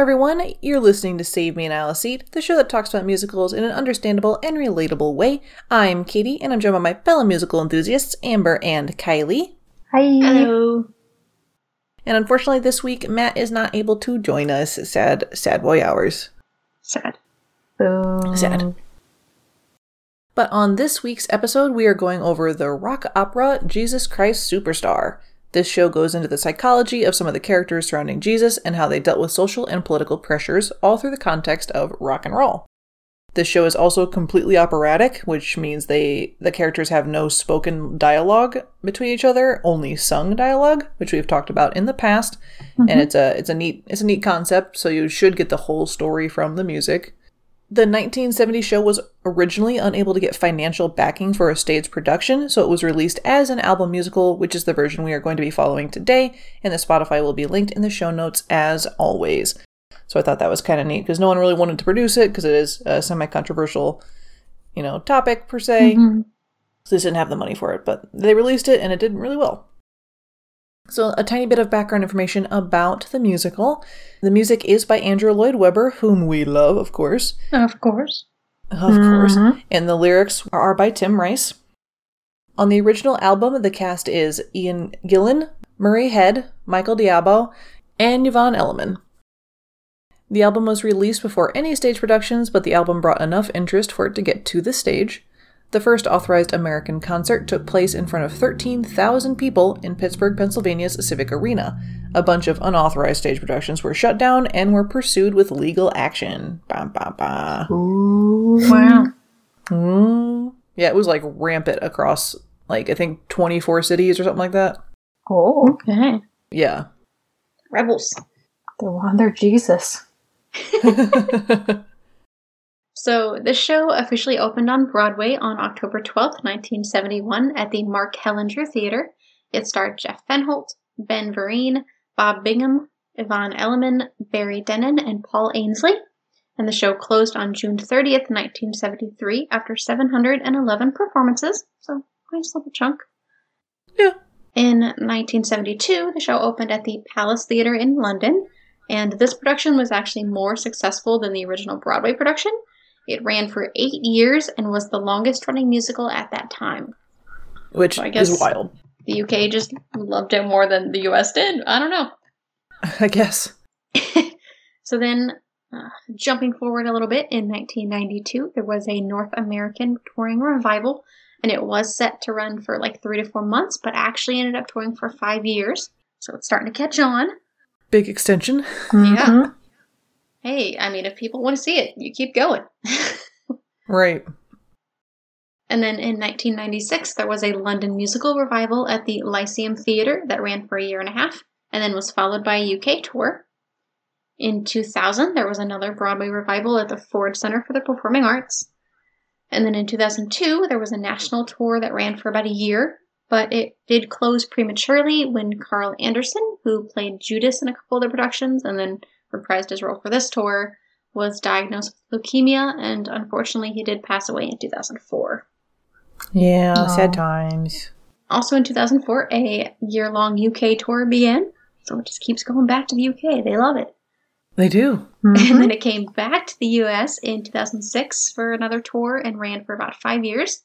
everyone. You're listening to Save Me an Aisle Seat, the show that talks about musicals in an understandable and relatable way. I'm Katie, and I'm joined by my fellow musical enthusiasts, Amber and Kylie. Hi. Hello. And unfortunately, this week, Matt is not able to join us. Sad, sad boy hours. Sad. Boom. Sad. But on this week's episode, we are going over the rock opera Jesus Christ Superstar. This show goes into the psychology of some of the characters surrounding Jesus and how they dealt with social and political pressures, all through the context of rock and roll. This show is also completely operatic, which means they the characters have no spoken dialogue between each other, only sung dialogue, which we've talked about in the past. And mm-hmm. it's a it's a neat it's a neat concept, so you should get the whole story from the music. The 1970 show was originally unable to get financial backing for a stage production, so it was released as an album musical, which is the version we are going to be following today, and the Spotify will be linked in the show notes as always. So I thought that was kind of neat because no one really wanted to produce it because it is a semi-controversial, you know, topic per se. Mhm. So they didn't have the money for it, but they released it and it did really well. So, a tiny bit of background information about the musical. The music is by Andrew Lloyd Webber, whom we love, of course. Of course. Of course. Mhm. And the lyrics are by Tim Rice. On the original album, the cast is Ian Gillan, Murray Head, Michael d'Abo, and Yvonne Elliman. The album was released before any stage productions, but the album brought enough interest for it to get to the stage. The first authorized American concert took place in front of 13,000 people in Pittsburgh, Pennsylvania's Civic Arena. A bunch of unauthorized stage productions were shut down and were pursued with legal action. Ba ba ba. Ooh. Wow. Mm. Yeah, it was like rampant across like I think 24 cities or something like that. Oh, Okay. Yeah. Rebels. they want their Jesus. So, the show officially opened on Broadway on October 12th, 1971, at the Mark Hellinger Theater. It starred Jeff Fenholt, Ben Vereen, Bob Bingham, Yvonne Elliman, Barry Dennen, and Paul Ainsley. And the show closed on June 30th, 1973, after 711 performances. So, nice little chunk. Yeah. In 1972, the show opened at the Palace Theatre in London, and this production was actually more successful than the original Broadway production. It ran for eight years and was the longest running musical at that time. Which I guess- is wild. The UK just loved it more than the US did. I don't know. I guess. so then, uh, jumping forward a little bit, in 1992, there was a North American touring revival, and it was set to run for like three to four months, but actually ended up touring for five years. So it's starting to catch on. Big extension. Yeah. Mhm. Hey, I mean, if people want to see it, you keep going. Right. And then in 1996, there was a London musical revival at the Lyceum Theatre that ran for a year and a half, and then was followed by a UK tour. In 2000, there was another Broadway revival at the Ford Center for the Performing Arts. And then in 2002, there was a national tour that ran for about a year, but it did close prematurely when Carl Anderson, who played Judas in a couple of the productions and then reprised his role for this tour, was diagnosed with leukemia, and unfortunately, he did pass away in 2004. Yeah, Aw. sad times. Also in 2004, a year long UK tour began. So it just keeps going back to the UK. They love it. They do. And Mhm. then it came back to the US in 2006 for another tour and ran for about five years.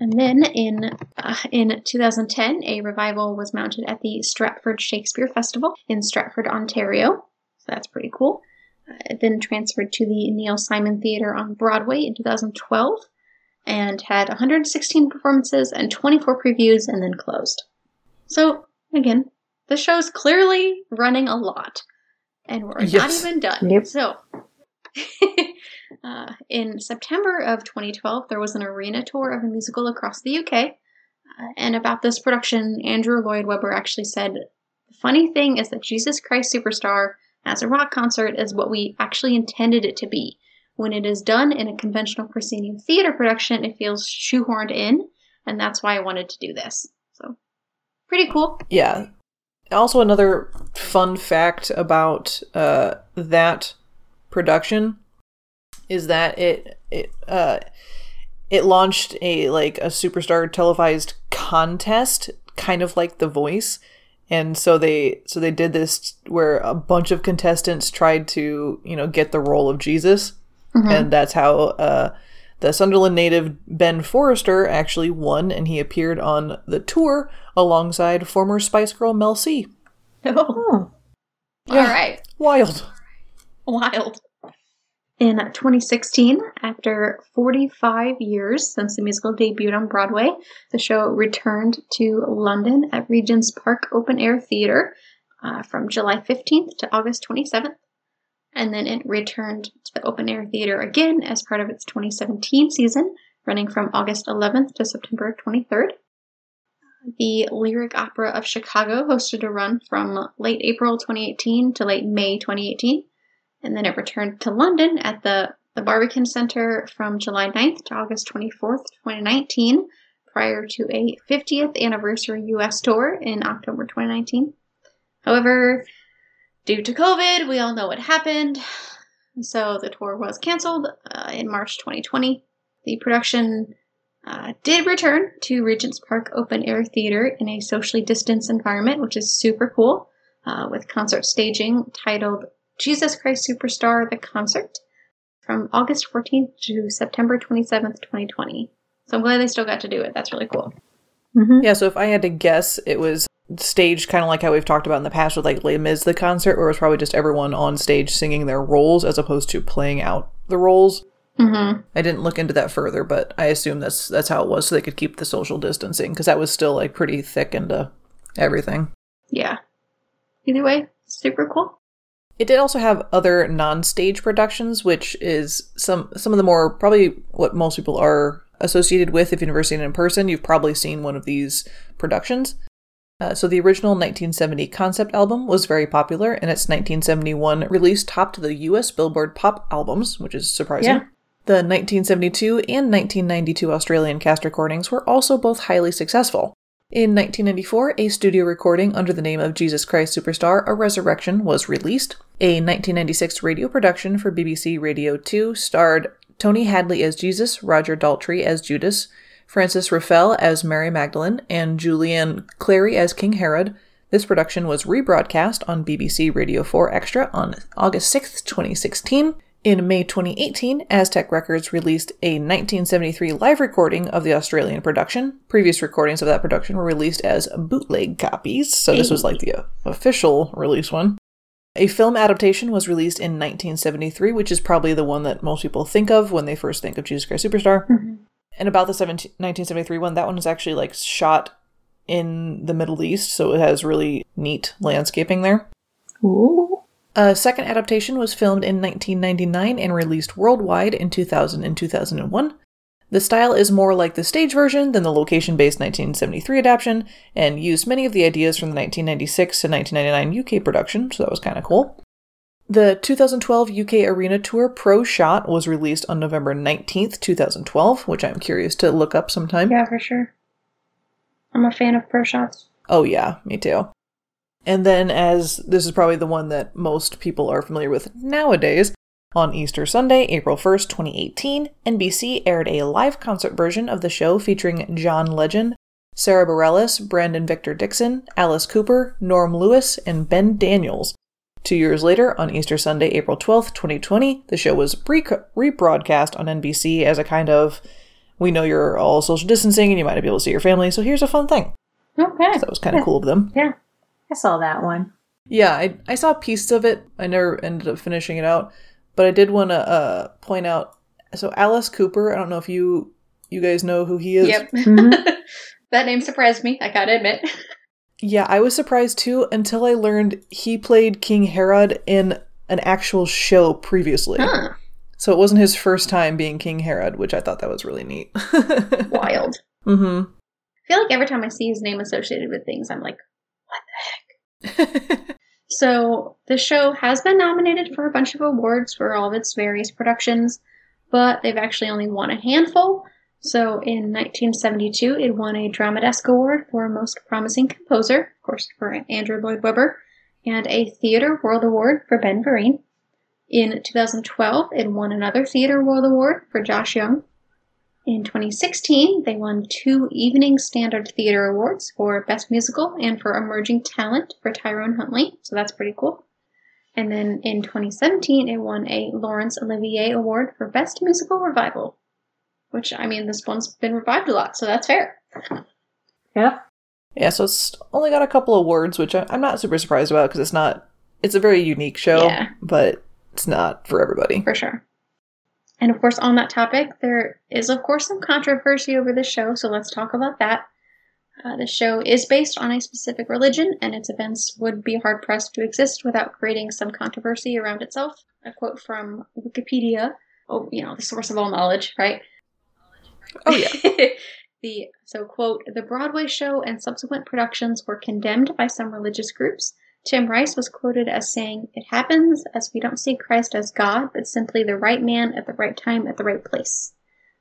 And then in uh, in 2010, a revival was mounted at the Stratford Shakespeare Festival in Stratford, Ontario. So that's pretty cool. Uh, it then transferred to the Neil Simon Theatre on Broadway in 2012 and had 116 performances and 24 previews and then closed. So, again, the show's clearly running a lot. And we're Yes. not even done. Yep. So, uh, in September of 2012, there was an arena tour of the musical across the UK. Uh, and about this production, Andrew Lloyd Webber actually said, The funny thing is that Jesus Christ Superstar as a rock concert is what we actually intended it to be. When it is done in a conventional proscenium theater production, it feels shoehorned in, and that's why I wanted to do this. So, pretty cool. Yeah. Also, another fun fact about uh, that production is that it it uh, it launched a like a superstar televised contest, kind of like The Voice, And so they so they did this where a bunch of contestants tried to, you know, get the role of Jesus. And that's how uh, the Sunderland native Ben Forrester actually won, and he appeared on the tour alongside former Spice Girl Mel C. Oh, Oh. all right. Wild. Wild. In 2016, after 45 years since the musical debuted on Broadway, the show returned to London at Regent's Park Open Air Theatre uh, from July 15th to August 27th. And then it returned to the Open Air Theatre again as part of its 2017 season, running from August 11th to September 23rd. The Lyric Opera of Chicago hosted a run from late April 2018 to late May 2018 and then it returned to London at the, the Barbican Centre from July 9th to August 24th, 2019, prior to a 50th anniversary US tour in October 2019. However, due to COVID, we all know what happened, so the tour was cancelled uh, in March 2020. The production uh, did return to Regent's Park Open Air Theatre in a socially distanced environment, which is super cool, uh, with concert staging titled Jesus Christ Superstar the Concert from August 14th to September 27th, 2020. So I'm glad they still got to do it. That's really cool. hmm Yeah, so if I had to guess, it was staged kind of like how we've talked about in the past with like Les Mis the concert, where it was probably just everyone on stage singing their roles as opposed to playing out the roles. Mm-hmm. I didn't look into that further, but I assume that's that's how it was, so they could keep the social distancing because that was still like pretty thick into everything. Yeah. Either way, super cool. It did also have other non-stage productions, which is some some of the more probably what most people are associated with. If you've never seen it in person, you've probably seen one of these productions. Uh, so the original 1970 concept album was very popular, and its 1971 release topped the U.S. Billboard Pop albums, which is surprising. Yeah. The 1972 and 1992 Australian cast recordings were also both highly successful. In 1994, a studio recording under the name of Jesus Christ Superstar A Resurrection was released. A 1996 radio production for BBC Radio 2 starred Tony Hadley as Jesus, Roger Daltrey as Judas, Frances Ruffelle as Mary Magdalene, and Julian Clary as King Herod. This production was rebroadcast on BBC Radio 4 Extra on August 6, 2016. In May 2018, Aztec Records released a 1973 live recording of the Australian production. Previous recordings of that production were released as bootleg copies, so this was like the official release one. A film adaptation was released in 1973, which is probably the one that most people think of when they first think of Jesus Christ Superstar. Mm-hmm. And about the 17, 1973 one, that one is actually like shot in the Middle East, so it has really neat landscaping there. Ooh. A second adaptation was filmed in 1999 and released worldwide in 2000 and 2001. The style is more like the stage version than the location based 1973 adaptation, and used many of the ideas from the 1996 to 1999 UK production, so that was kind of cool. The 2012 UK Arena Tour Pro Shot was released on November 19th, 2012, which I'm curious to look up sometime. Yeah, for sure. I'm a fan of pro shots. Oh, yeah, me too. And then, as this is probably the one that most people are familiar with nowadays, on Easter Sunday, April 1st, 2018, NBC aired a live concert version of the show featuring John Legend, Sara Bareilles, Brandon Victor Dixon, Alice Cooper, Norm Lewis, and Ben Daniels. Two years later, on Easter Sunday, April 12th, 2020, the show was re- rebroadcast on NBC as a kind of we know you're all social distancing and you might not be able to see your family, so here's a fun thing. Okay. So that was kind of cool of them. Yeah. I saw that one. Yeah, I, I saw pieces of it. I never ended up finishing it out, but I did want to uh, point out. So Alice Cooper, I don't know if you you guys know who he is. Yep. Mhm. that name surprised me, I gotta admit. Yeah, I was surprised too until I learned he played King Herod in an actual show previously. Huh. So it wasn't his first time being King Herod, which I thought that was really neat. Wild. mm-hmm. I feel like every time I see his name associated with things, I'm like, So, the show has been nominated for a bunch of awards for all of its various productions, but they've actually only won a handful. So, in 1972, it won a Drama Desk Award for Most Promising Composer, of course, for Andrew Lloyd Webber, and a Theatre World Award for Ben Vereen. In 2012, it won another Theatre World Award for Josh Young. In 2016, they won two Evening Standard Theater Awards for Best Musical and for Emerging Talent for Tyrone Huntley, so that's pretty cool. And then in 2017, it won a Laurence Olivier Award for Best Musical Revival, which, I mean, this one's been revived a lot, so that's fair. Yeah. Yeah, so it's only got a couple of words, which I- I'm not super surprised about because it's not. It's a very unique show, Yeah. but it's not for everybody. For sure. And of course, on that topic, there is, of course, some controversy over the show, so let's talk about that. Uh, the show is based on a specific religion, and its events would be hard pressed to exist without creating some controversy around itself. A quote from Wikipedia, oh, you know, the source of all knowledge, right? Oh yeah, the so quote the Broadway show and subsequent productions were condemned by some religious groups. Tim Rice was quoted as saying, "It happens as we don't see Christ as God, but simply the right man at the right time at the right place."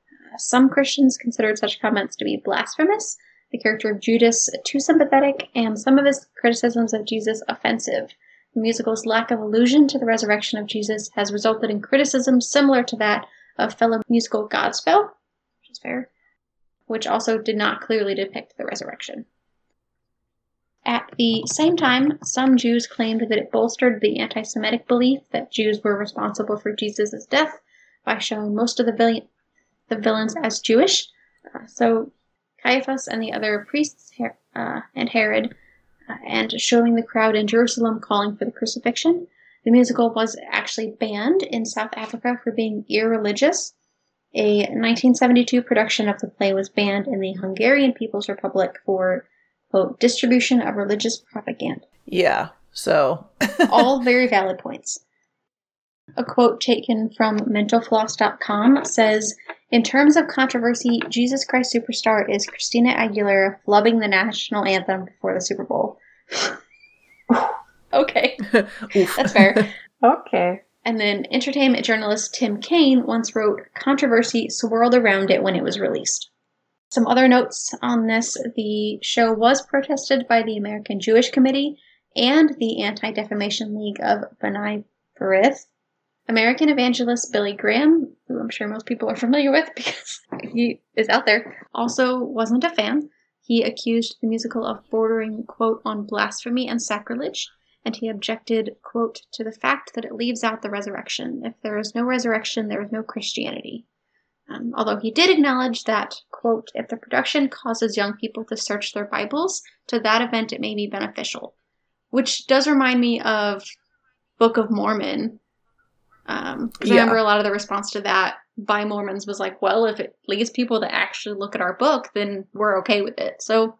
Uh, some Christians considered such comments to be blasphemous, the character of Judas too sympathetic, and some of his criticisms of Jesus offensive. The musical's lack of allusion to the resurrection of Jesus has resulted in criticism similar to that of fellow musical Godspell, which is fair, which also did not clearly depict the resurrection. At the same time, some Jews claimed that it bolstered the anti Semitic belief that Jews were responsible for Jesus' death by showing most of the, the villains as Jewish. Uh, so Caiaphas and the other priests uh, and Herod, uh, and showing the crowd in Jerusalem calling for the crucifixion. The musical was actually banned in South Africa for being irreligious. A 1972 production of the play was banned in the Hungarian People's Republic for, quote, distribution of religious propaganda. yeah. So All very valid points. A quote taken from mentalfloss.com says, In terms of controversy, Jesus Christ Superstar is Christina Aguilera flubbing the national anthem before the Super Bowl. okay, that's fair. Okay. And then entertainment journalist Tim Kaine once wrote, Controversy swirled around it when it was released. Some other notes on this the show was protested by the American Jewish Committee and the Anti Defamation League of B'nai B'rith. American evangelist Billy Graham, who I'm sure most people are familiar with because he is out there, also wasn't a fan. He accused the musical of bordering, quote, on blasphemy and sacrilege, and he objected, quote, to the fact that it leaves out the resurrection. If there is no resurrection, there is no Christianity. Um, although he did acknowledge that, quote, if the production causes young people to search their Bibles, to that event it may be beneficial. Which does remind me of Book of Mormon. Um, 'cause I remember a lot of the response to that by Mormons was like, well, if it leads people to actually look at our book, then we're okay with it. So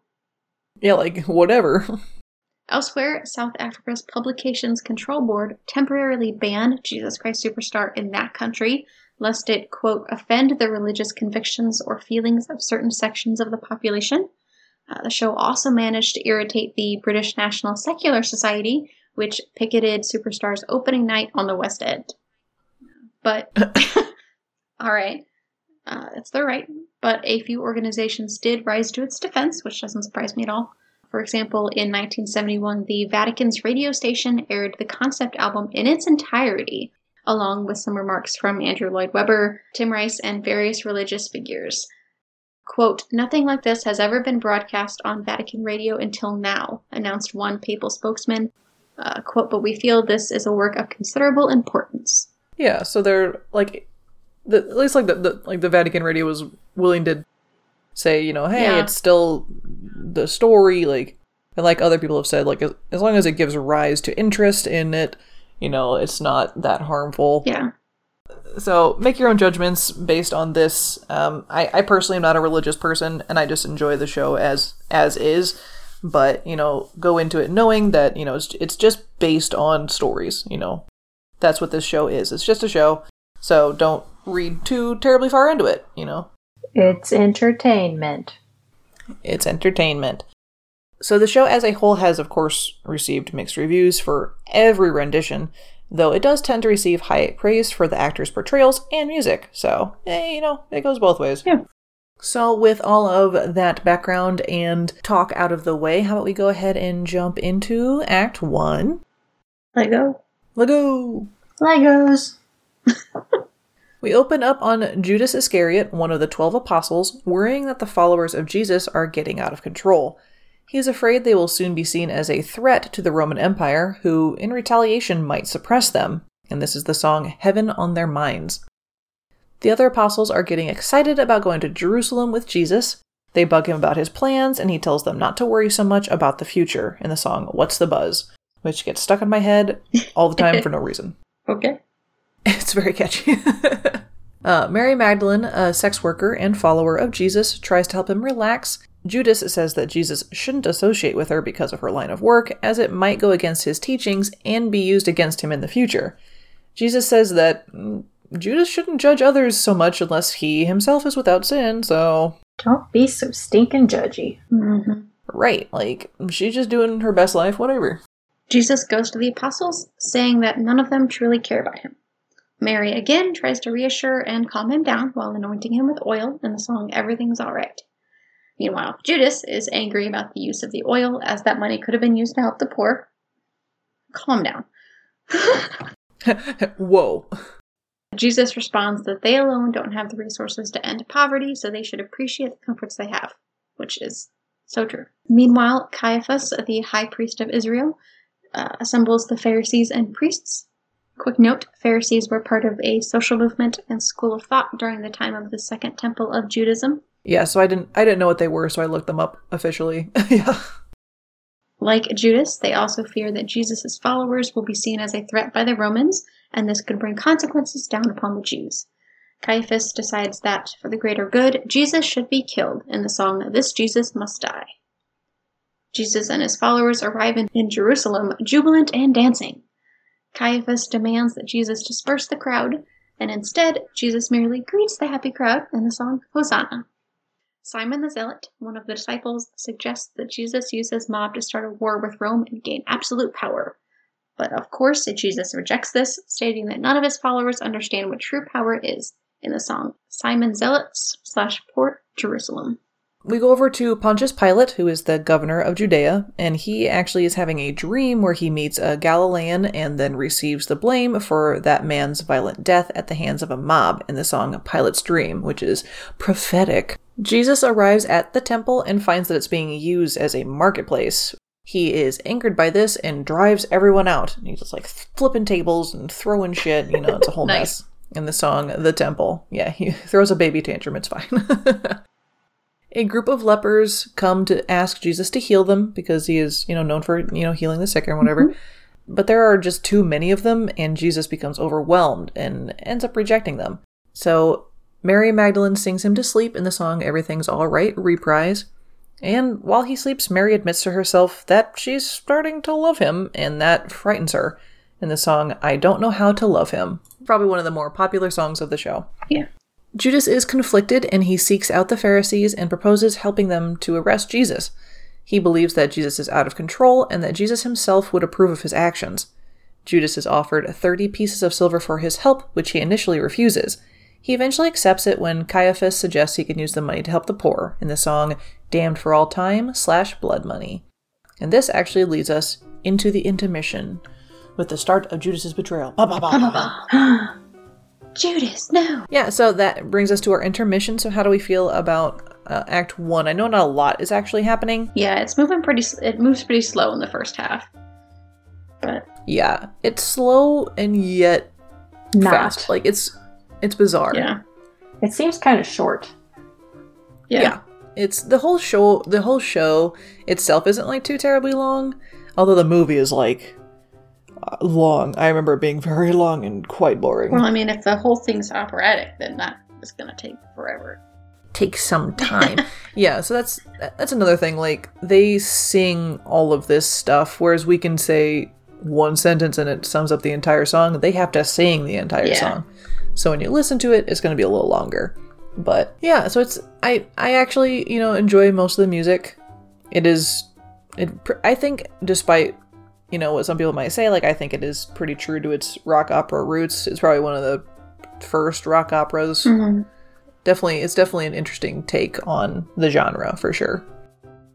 yeah, like whatever. Elsewhere, South Africa's Publications Control Board temporarily banned Jesus Christ Superstar in that country, lest it, quote, offend the religious convictions or feelings of certain sections of the population. Uh, the show also managed to irritate the British National Secular Society, which picketed Superstar's opening night on the West End. But, alright, uh, it's their right. But a few organizations did rise to its defense, which doesn't surprise me at all. For example, in 1971, the Vatican's radio station aired the concept album in its entirety, along with some remarks from Andrew Lloyd Webber, Tim Rice, and various religious figures. Quote, Nothing like this has ever been broadcast on Vatican radio until now, announced one papal spokesman. Uh, quote, but we feel this is a work of considerable importance. Yeah, so they're like, the, at least like the, the like the Vatican Radio was willing to say, you know, hey, Yeah. it's still the story, like, and like other people have said, like as, as long as it gives rise to interest in it, you know, it's not that harmful. Yeah. So make your own judgments based on this. Um, I, I personally am not a religious person, and I just enjoy the show as as is. But you know, go into it knowing that you know it's it's just based on stories. You know, that's what this show is. It's just a show. So don't read too terribly far into it. You know, It's entertainment. it's entertainment. So the show as a whole has, of course, received mixed reviews for every rendition, though it does tend to receive high praise for the actors' portrayals and music. So, eh, you know, it goes both ways. Yeah. So, with all of that background and talk out of the way, how about we go ahead and jump into Act 1? Lego. Lego! Legos. We open up on Judas Iscariot, one of the 12 apostles, worrying that the followers of Jesus are getting out of control. He is afraid they will soon be seen as a threat to the Roman Empire, who, in retaliation, might suppress them. And this is the song Heaven on Their Minds. The other apostles are getting excited about going to Jerusalem with Jesus. They bug him about his plans, and he tells them not to worry so much about the future in the song What's the Buzz, which gets stuck in my head all the time for no reason. Okay. It's very catchy. uh, Mary Magdalene, a sex worker and follower of Jesus, tries to help him relax. Judas says that Jesus shouldn't associate with her because of her line of work, as it might go against his teachings and be used against him in the future. Jesus says that mm, Judas shouldn't judge others so much unless he himself is without sin, so. Don't be so stinking judgy. hmm Right, like, she's just doing her best life, whatever. Jesus goes to the apostles, saying that none of them truly care about him. Mary again tries to reassure and calm him down while anointing him with oil in the song Everything's Alright. Meanwhile, Judas is angry about the use of the oil, as that money could have been used to help the poor. Calm down. Whoa. Jesus responds that they alone don't have the resources to end poverty, so they should appreciate the comforts they have, which is so true. Meanwhile, Caiaphas, the high priest of Israel, uh, assembles the Pharisees and priests. Quick note Pharisees were part of a social movement and school of thought during the time of the Second Temple of Judaism. Yeah, so I didn't I didn't know what they were, so I looked them up officially. yeah. Like Judas, they also fear that Jesus' followers will be seen as a threat by the Romans, and this could bring consequences down upon the Jews. Caiaphas decides that, for the greater good, Jesus should be killed in the song This Jesus Must Die. Jesus and his followers arrive in, Jerusalem jubilant and dancing. Caiaphas demands that Jesus disperse the crowd, and instead, Jesus merely greets the happy crowd in the song Hosanna. Simon the Zealot, one of the disciples, suggests that Jesus use his mob to start a war with Rome and gain absolute power. But of course, Jesus rejects this, stating that none of his followers understand what true power is in the song Simon Zealots slash Poor Jerusalem. We go over to Pontius Pilate, who is the governor of Judea, and he actually is having a dream where he meets a Galilean and then receives the blame for that man's violent death at the hands of a mob in the song Pilate's Dream, which is prophetic. Jesus arrives at the temple and finds that it's being used as a marketplace. He is angered by this and drives everyone out. And he's just like flipping tables and throwing shit. You know, it's a whole Nice. mess. In the song The Temple. Yeah, he throws a baby tantrum. It's fine. a group of lepers come to ask Jesus to heal them because he is, you know, known for, you know, healing the sick or whatever. Mm-hmm. But there are just too many of them, and Jesus becomes overwhelmed and ends up rejecting them. So Mary Magdalene sings him to sleep in the song Everything's All Right reprise. And while he sleeps, Mary admits to herself that she's starting to love him, and that frightens her in the song I Don't Know How to Love Him. Probably one of the more popular songs of the show. Yeah. Judas is conflicted and he seeks out the Pharisees and proposes helping them to arrest Jesus. He believes that Jesus is out of control and that Jesus himself would approve of his actions. Judas is offered 30 pieces of silver for his help, which he initially refuses. He eventually accepts it when Caiaphas suggests he can use the money to help the poor in the song Damned for All Time slash Blood Money. And this actually leads us into the intermission with the start of Judas's betrayal. Ba, ba, ba, ba, ba. Judas, no! Yeah, so that brings us to our intermission. So, how do we feel about uh, Act One? I know not a lot is actually happening. Yeah, it's moving pretty. It moves pretty slow in the first half, but Yeah, it's slow and yet Not. fast. Like it's it's bizarre. yeah, It seems kind of short. yeah, It's the whole show. The whole show itself isn't like too terribly long, although the movie is like uh, long. I remember it being very long and quite boring. Well, I mean, if the whole thing's operatic, then that is gonna take forever. Take some time. yeah, so that's that's another thing. Like they sing all of this stuff, whereas we can say one sentence and it sums up the entire song. They have to sing the entire Yeah. song. So when you listen to it, it's going to be a little longer. But yeah, so it's I I actually you know enjoy most of the music. It is it I think despite you know what some people might say, like I think it is pretty true to its rock opera roots. It's probably one of the first rock operas. Mm-hmm. Definitely, it's definitely an interesting take on the genre for sure.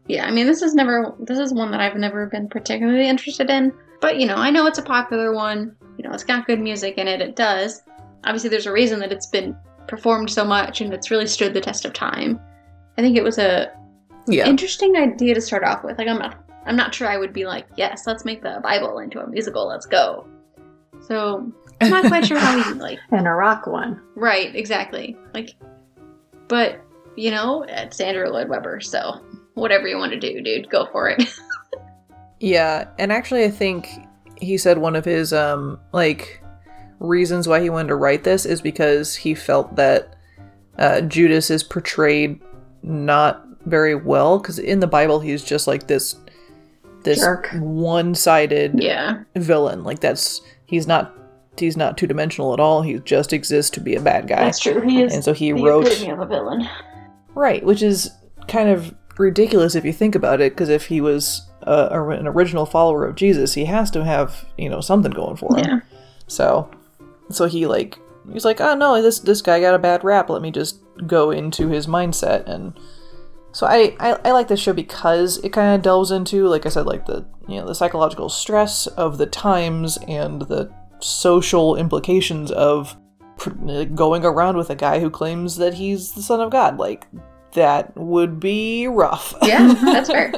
Yeah, I mean, this is never. This is one that I've never been particularly interested in. But you know, I know it's a popular one. You know, it's got good music in it. It does. Obviously there's a reason that it's been performed so much and it's really stood the test of time. I think it was a Yeah. interesting idea to start off with. Like I'm not I'm not sure I would be like, yes, let's make the Bible into a musical. Let's go. So I'm not quite sure how we like And a rock one. right exactly like, but you know it's Andrew Lloyd Webber, so whatever you want to do, dude, go for it. Yeah, and actually, I think he said one of his um like reasons why he wanted to write this is because he felt that uh, Judas is portrayed not very well because in the Bible he's just like this this Jerk. one-sided yeah, villain. Like that's he's not he's not two-dimensional at all. He just exists to be a bad guy. That's true. He is. And so he wrote of a villain. Right, which is kind of ridiculous if you think about it, because if he was uh, an original follower of Jesus, he has to have you know something going for him. Yeah. So, so he like he's like, oh no, this this guy got a bad rap. Let me just go into his mindset, and so I I, I like this show because it kind of delves into, like I said, like the you know the psychological stress of the times and the social implications of pr- going around with a guy who claims that he's the son of God. Like that would be rough. Yeah, that's fair.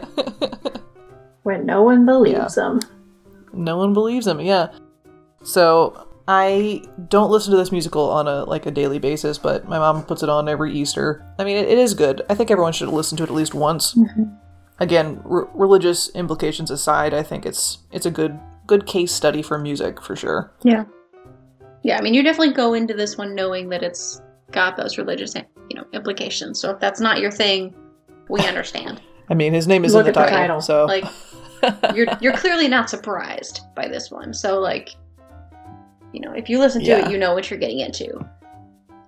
When no one believes him no one believes him yeah so i don't listen to this musical on a like a daily basis but my mom puts it on every easter i mean it, it is good i think everyone should listen to it at least once mm-hmm. again r- religious implications aside i think it's it's a good good case study for music for sure Yeah. Yeah, I mean, you definitely go into this one knowing that it's got those religious, you know, implications. So if that's not your thing, we understand. i mean his name is Look in the at the title, title. so like, you're you're clearly not surprised by this one. So like, you know, if you listen to Yeah. it, you know what you're getting into.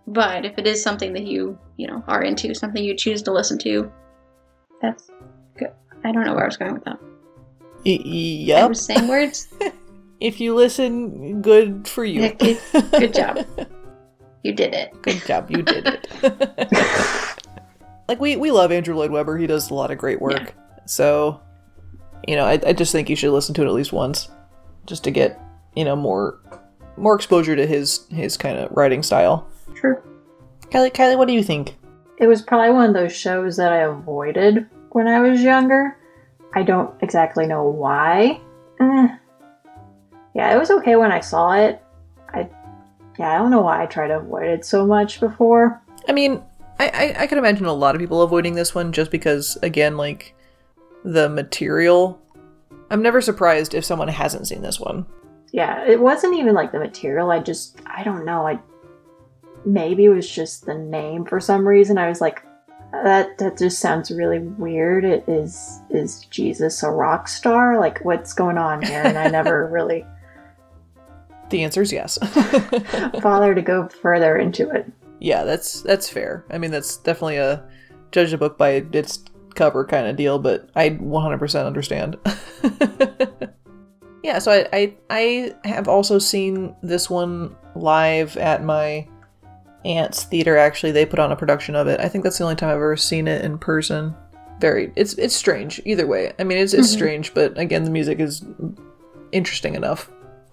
But if it is something that you you know are into, something you choose to listen to, that's good. I don't know where I was going with that. Y- I yep was saying words. if you listen good for you good- good job. You did it. Good job, you did it. like we we love Andrew Lloyd Webber. He does a lot of great work. So, you know, I, I just think you should listen to it at least once, just to get you know more more exposure to his his kind of writing style. True. Kylie, Kylie, what do you think? It was probably one of those shows that I avoided when I was younger. I don't exactly know why. Eh. Yeah, it was okay when I saw it. I yeah, I don't know why I tried to avoid it so much before. I mean, I, I I could imagine a lot of people avoiding this one just because, again, like the material. I'm never surprised if someone hasn't seen this one. Yeah, it wasn't even like the material. I just I don't know. I maybe it was just the name for some reason. I was like that that just sounds really weird. It is is Jesus a rock star? Like what's going on here? And I never really The answer is yes. bothered to go further into it. Yeah, that's that's fair. I mean, that's definitely a judge a book by its cover kind of deal, but I 100% understand. yeah, so I, I I have also seen this one live at my aunt's theater. Actually, they put on a production of it. I think that's the only time I've ever seen it in person. Very, it's it's strange either way. I mean, it's it's Mhm. strange, but again, the music is interesting enough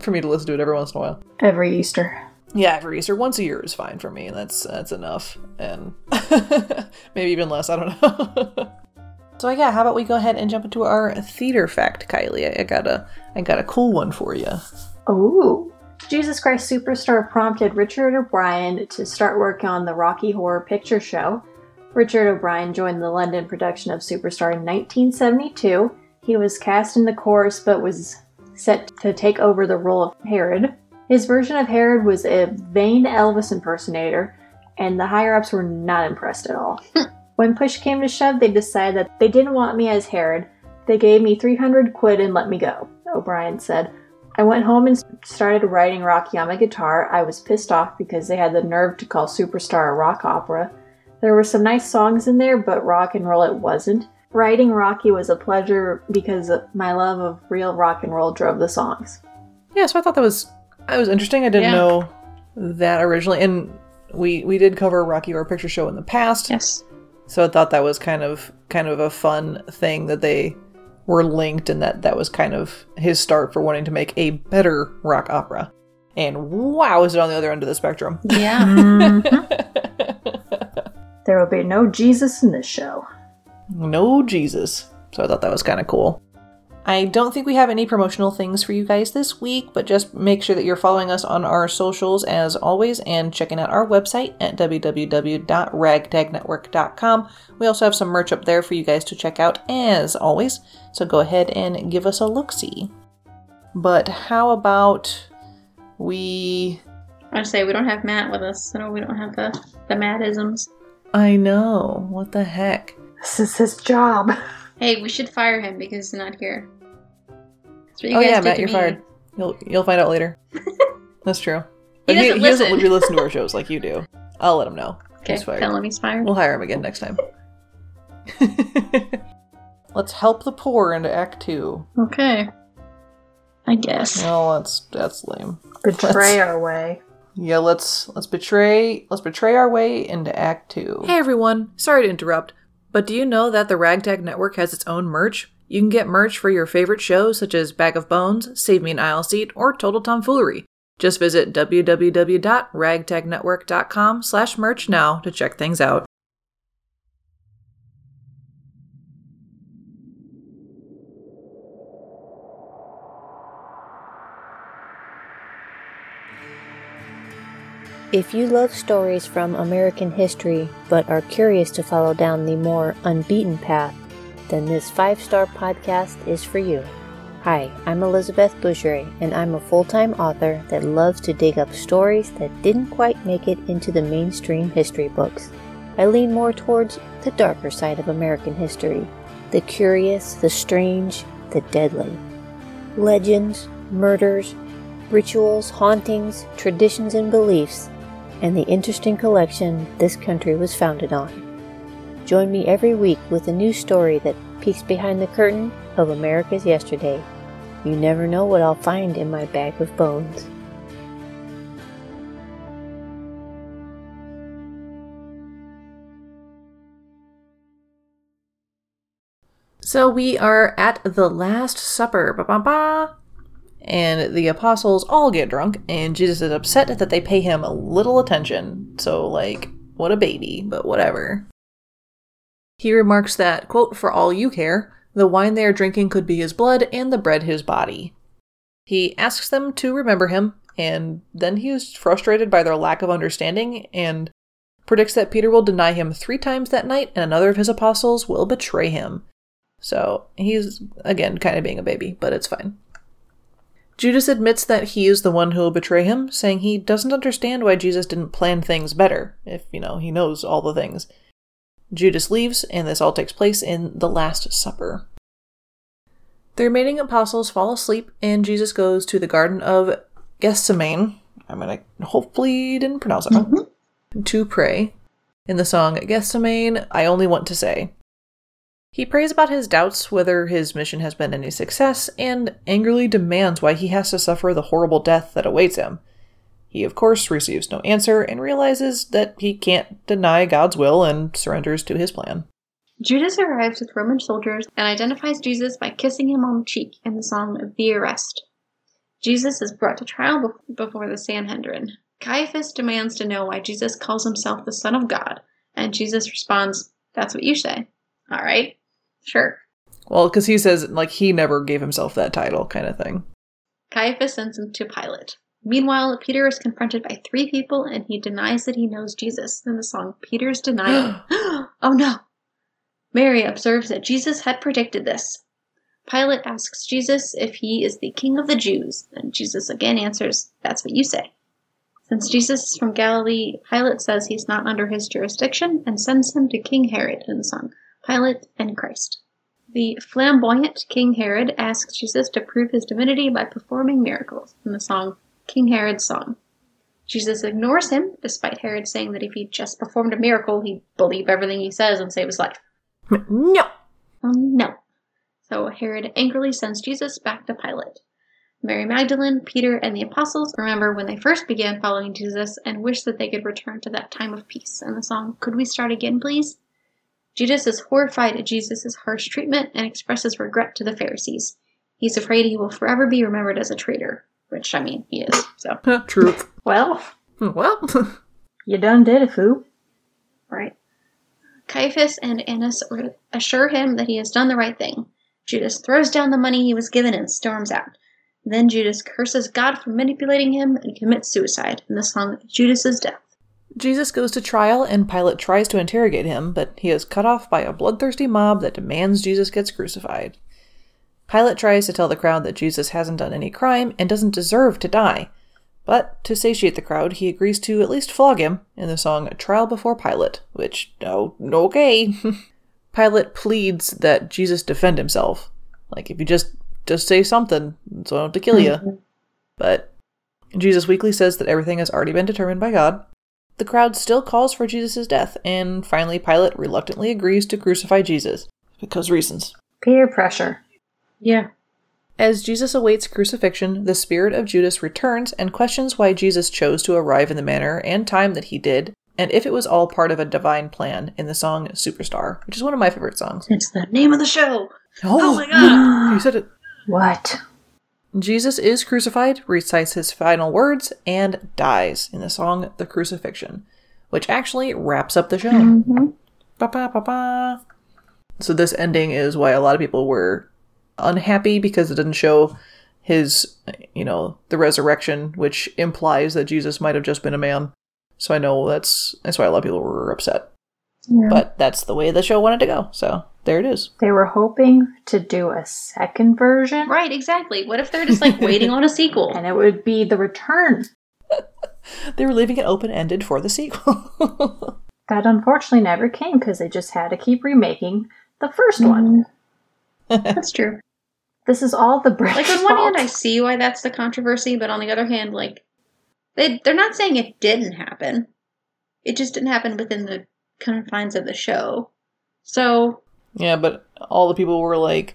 for me to listen to it every once in a while. Every Easter. Yeah, every Easter, once a year is fine for me. That's that's enough, and maybe even less. I don't know. so yeah, how about we go ahead and jump into our theater fact, Kylie? I, I got a I got a cool one for you. Oh. Jesus Christ Superstar prompted Richard O'Brien to start working on the Rocky Horror Picture Show. Richard O'Brien joined the London production of Superstar in 1972. He was cast in the chorus but was set to take over the role of Herod. His version of Herod was a vain Elvis impersonator, and the higher ups were not impressed at all. when push came to shove, they decided that they didn't want me as Herod. They gave me 300 quid and let me go, O'Brien said. I went home and started writing Rocky on my guitar. I was pissed off because they had the nerve to call Superstar a rock opera. There were some nice songs in there, but rock and roll it wasn't. Writing Rocky was a pleasure because my love of real rock and roll drove the songs. Yeah, so I thought that was that was interesting. I didn't Yeah. know that originally, and we we did cover Rocky Horror Picture Show in the past. Yes. So I thought that was kind of kind of a fun thing that they were linked and that that was kind of his start for wanting to make a better rock opera. And wow, is it on the other end of the spectrum? Yeah. There will be no Jesus in this show. No Jesus. So I thought that was kind of cool. I don't think we have any promotional things for you guys this week, but just make sure that you're following us on our socials as always and checking out our website at www.ragtagnetwork.com. We also have some merch up there for you guys to check out as always, so go ahead and give us a look see. But how about we. I say we don't have Matt with us, so we don't have the the Mattisms. I know, what the heck? This is his job. Hey, we should fire him because he's not here. That's what you oh guys yeah, did Matt, you're me. fired. You'll you'll find out later. That's true. But doesn't he, he doesn't listen. really listen to our shows like you do. I'll let him know. Okay, He's fired. tell him he's fired. We'll hire him again next time. Let's help the poor into Act Two. Okay. I guess. No, that's that's lame. Betray our way. Yeah, let's let's betray let's betray our way into Act Two. Hey everyone, sorry to interrupt, but do you know that the Ragtag Network has its own merch? You can get merch for your favorite shows such as Bag of Bones, Save Me an Aisle Seat, or Total Tomfoolery. Just visit www.ragtagnetwork.com slash merch now to check things out. If you love stories from American history but are curious to follow down the more unbeaten path, then this five star podcast is for you. Hi, I'm Elizabeth Boucheray, and I'm a full time author that loves to dig up stories that didn't quite make it into the mainstream history books. I lean more towards the darker side of American history the curious, the strange, the deadly. Legends, murders, rituals, hauntings, traditions, and beliefs, and the interesting collection this country was founded on. Join me every week with a new story that peeks behind the curtain of America's yesterday. You never know what I'll find in my bag of bones. So we are at the Last Supper. Ba-ba-ba. And the apostles all get drunk, and Jesus is upset that they pay him little attention. So, like, what a baby, but whatever. He remarks that, quote, for all you care, the wine they are drinking could be his blood and the bread his body. He asks them to remember him, and then he is frustrated by their lack of understanding and predicts that Peter will deny him three times that night and another of his apostles will betray him. So he's, again, kind of being a baby, but it's fine. Judas admits that he is the one who will betray him, saying he doesn't understand why Jesus didn't plan things better, if, you know, he knows all the things. Judas leaves, and this all takes place in the Last Supper. The remaining apostles fall asleep, and Jesus goes to the Garden of Gethsemane. I'm gonna hopefully didn't pronounce it wrong. Mm-hmm. To pray. In the song Gethsemane, I only want to say. He prays about his doubts whether his mission has been any success and angrily demands why he has to suffer the horrible death that awaits him. He, of course, receives no answer and realizes that he can't deny God's will and surrenders to his plan. Judas arrives with Roman soldiers and identifies Jesus by kissing him on the cheek in the song of The Arrest. Jesus is brought to trial before the Sanhedrin. Caiaphas demands to know why Jesus calls himself the Son of God, and Jesus responds, That's what you say. All right, sure. Well, because he says, like, he never gave himself that title, kind of thing. Caiaphas sends him to Pilate. Meanwhile, Peter is confronted by three people and he denies that he knows Jesus in the song Peter's Denial. oh no! Mary observes that Jesus had predicted this. Pilate asks Jesus if he is the king of the Jews, and Jesus again answers, That's what you say. Since Jesus is from Galilee, Pilate says he's not under his jurisdiction and sends him to King Herod in the song Pilate and Christ. The flamboyant King Herod asks Jesus to prove his divinity by performing miracles in the song King Herod's Song. Jesus ignores him, despite Herod saying that if he just performed a miracle, he'd believe everything he says and save his life. No! Oh no. So Herod angrily sends Jesus back to Pilate. Mary Magdalene, Peter, and the apostles remember when they first began following Jesus and wish that they could return to that time of peace in the song Could We Start Again, Please? Judas is horrified at Jesus' harsh treatment and expresses regret to the Pharisees. He's afraid he will forever be remembered as a traitor. which I mean he is. So Truth. Well, hmm, Well, you done did it, Foo. right. Caiaphas and Annas assure him that he has done the right thing. Judas throws down the money he was given and storms out. Then Judas curses God for manipulating him and commits suicide in the song Judas's Death. Jesus goes to trial and Pilate tries to interrogate him, but he is cut off by a bloodthirsty mob that demands Jesus gets crucified. Pilate tries to tell the crowd that Jesus hasn't done any crime and doesn't deserve to die, but to satiate the crowd, he agrees to at least flog him in the song Trial Before Pilate, which, oh, okay. Pilate pleads that Jesus defend himself. Like, if you just just say something, so I don't have to kill you. Mm-hmm. But Jesus weakly says that everything has already been determined by God. The crowd still calls for Jesus' death, and finally Pilate reluctantly agrees to crucify Jesus. Because reasons. Peer pressure. Yeah. As Jesus awaits crucifixion, the spirit of Judas returns and questions why Jesus chose to arrive in the manner and time that he did, and if it was all part of a divine plan in the song Superstar, which is one of my favorite songs. It's the name of the show. Oh, oh my god. You said it. What? Jesus is crucified, recites his final words, and dies in the song The Crucifixion, which actually wraps up the show. Mhm. Ba ba ba ba. So this ending is why a lot of people were unhappy because it didn't show his, you know, the resurrection, which implies that Jesus might have just been a man. So I know that's that's why a lot of people were upset. Yeah. But that's the way the show wanted to go. So there it is. They were hoping to do a second version, Right, exactly. What if they're just like waiting on a sequel? and it would be the return. They were leaving it open ended for the sequel. That unfortunately never came because they just had to keep remaking the 1st one. Mm. That's true. This is all the British Like on one hand, I see why that's the controversy, but on the other hand, like they they're not saying it didn't happen. It just didn't happen within the confines of the show. So Yeah, but all the people were like,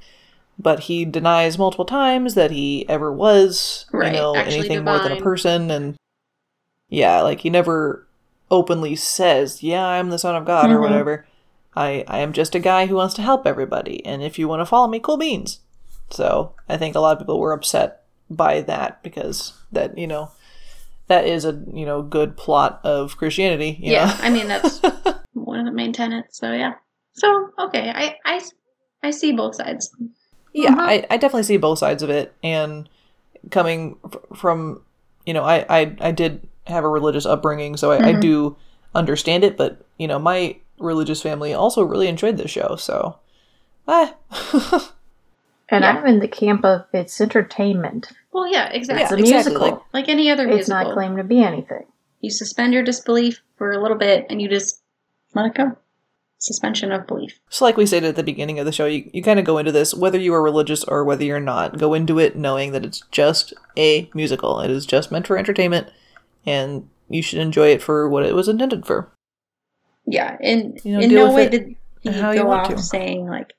but he denies multiple times that he ever was, Right, you know, anything more than a person, and yeah, like he never openly says, "Yeah, I'm the son of God" or Mhm. whatever. I I am just a guy who wants to help everybody, and if you want to follow me, cool beans. So I think a lot of people were upset by that because that you know that is a you know good plot of Christianity. You yeah, know? I mean that's one of the main tenets. So yeah. So okay, I I I see both sides. yeah Mhm. I, I definitely see both sides of it and coming f- from you know I, I i did have a religious upbringing so I, I Mhm. do understand it but you know my religious family also really enjoyed this show so ah. And Yeah. I'm in the camp of it's entertainment. Well, yeah, exactly. It's a exactly, musical. like- Like any other musical. it's not claimed to be anything. you suspend your disbelief for a little bit, and you just let it go. Suspension of belief. so like we said at the beginning of the show you, you kind of go into this whether you are religious or whether you're not go into it knowing that it's just a musical it is just meant for entertainment and you should enjoy it for what it was intended for Yeah, and You know, in no way did he how you go want off to. saying like,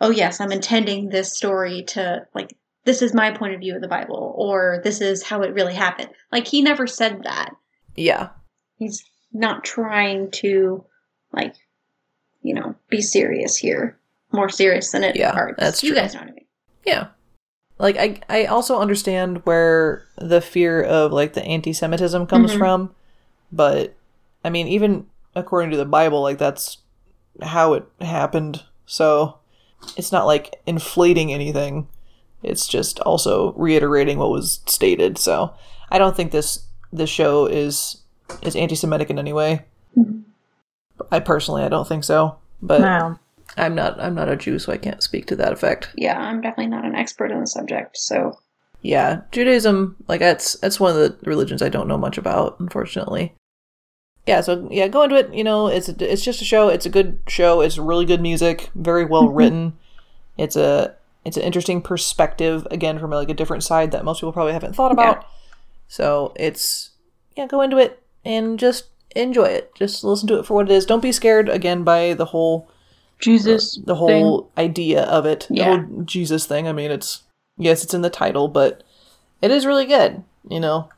"Oh yes, I'm intending this story to like this is my point of view of the Bible, or this is how it really happened." Like he never said that. yeah He's not trying to like, you know, be serious here. More serious than it Yeah, hurts. that's You true. guys know what I mean. Yeah. Like I I also understand where the fear of like the anti-Semitism comes Mhm. from, but I mean even according to the Bible like that's how it happened. So it's not like inflating anything. It's just also reiterating what was stated. So I don't think this this show is is anti-Semitic in any way. Mhm. I personally I don't think so. But no. I'm not I'm not a Jew, so I can't speak to that effect. Yeah, I'm definitely not an expert in the subject, so Yeah, Judaism, like that's that's one of the religions I don't know much about, unfortunately. Yeah, so yeah, go into it. You know, it's it's just a show. It's a good show. It's really good music, very well Mhm. written. It's a it's an interesting perspective again from like a different side that most people probably haven't thought about. So it's yeah, go into it and just enjoy it. Just listen to it for what it is. Don't be scared again by the whole Jesus, uh, the whole idea of it, Yeah. the whole Jesus thing. I mean, it's yes, it's in the title, but it is really good. You know.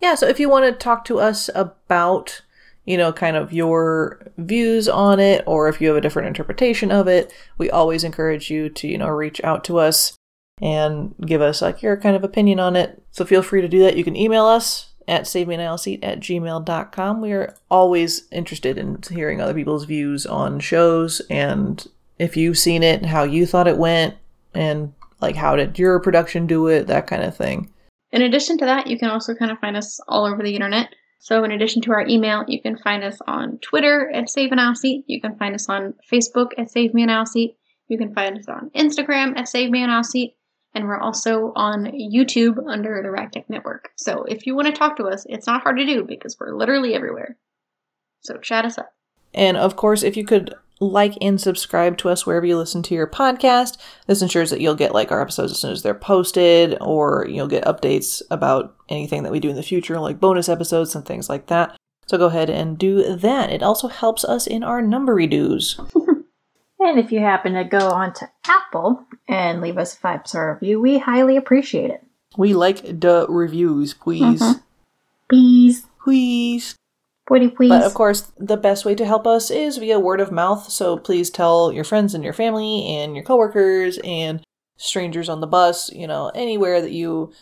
Yeah. So if you want to talk to us about, you know, kind of your views on it, or if you have a different interpretation of it, we always encourage you to you know reach out to us. and give us like your kind of opinion on it. So feel free to do that. You can email us at savemeanaisleseat at gmail.com. We are always interested in hearing other people's views on shows and if you've seen it, how you thought it went, and like how did your production do it, that kind of thing. In addition to that, you can also kind of find us all over the internet. So, in addition to our email, you can find us on Twitter at Save an Aisle Seat. You can find us on Facebook at Save Me an Aisle Seat. You can find us on Instagram at Save Me an Aisle Seat. And we're also on YouTube under the Ragtag Network. So, if you want to talk to us, it's not hard to do because we're literally everywhere. So, chat us up. And of course, if you could like and subscribe to us wherever you listen to your podcast. This ensures that you'll get like our episodes as soon as they're posted, or you'll get updates about anything that we do in the future, like bonus episodes and things like that. So go ahead and do that. It also helps us in our numbery dues. and if you happen to go on to Apple and leave us a five star review, we highly appreciate it. We like the reviews, please. Mm-hmm. Please. Please. Please. But of course, the best way to help us is via word of mouth. So please tell your friends and your family and your coworkers and strangers on the bus, you know, anywhere that you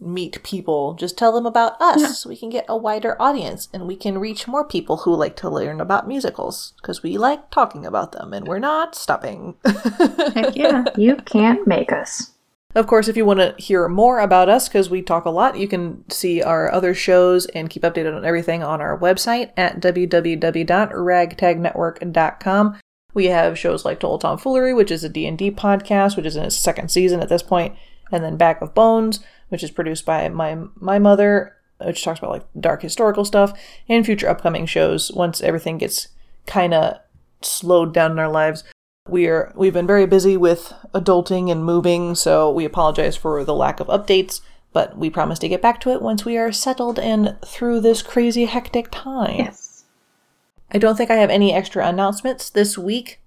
meet people, just tell them about us yeah. so we can get a wider audience and we can reach more people who like to learn about musicals because we like talking about them and we're not stopping. Heck yeah. You can't make us. Of course, if you want to hear more about us, because we talk a lot, you can see our other shows and keep updated on everything on our website at www.ragtagnetwork.com. We have shows like Total Tomfoolery, which is a D&D podcast, which is in its second season at this point, and then Back of Bones, which is produced by my my mother, which talks about like dark historical stuff, and future upcoming shows once everything gets kind of slowed down in our lives. We're we've been very busy with adulting and moving, so we apologize for the lack of updates, but we promise to get back to it once we are settled and through this crazy hectic time. Yes. I don't think I have any extra announcements this week.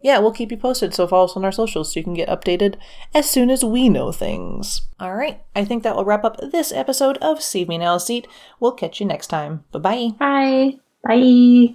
Yeah, we'll keep you posted, so follow us on our socials so you can get updated as soon as we know things. Alright, I think that will wrap up this episode of Save Me an Aisle Seat. We'll catch you next time. Bye-bye. Bye. Bye.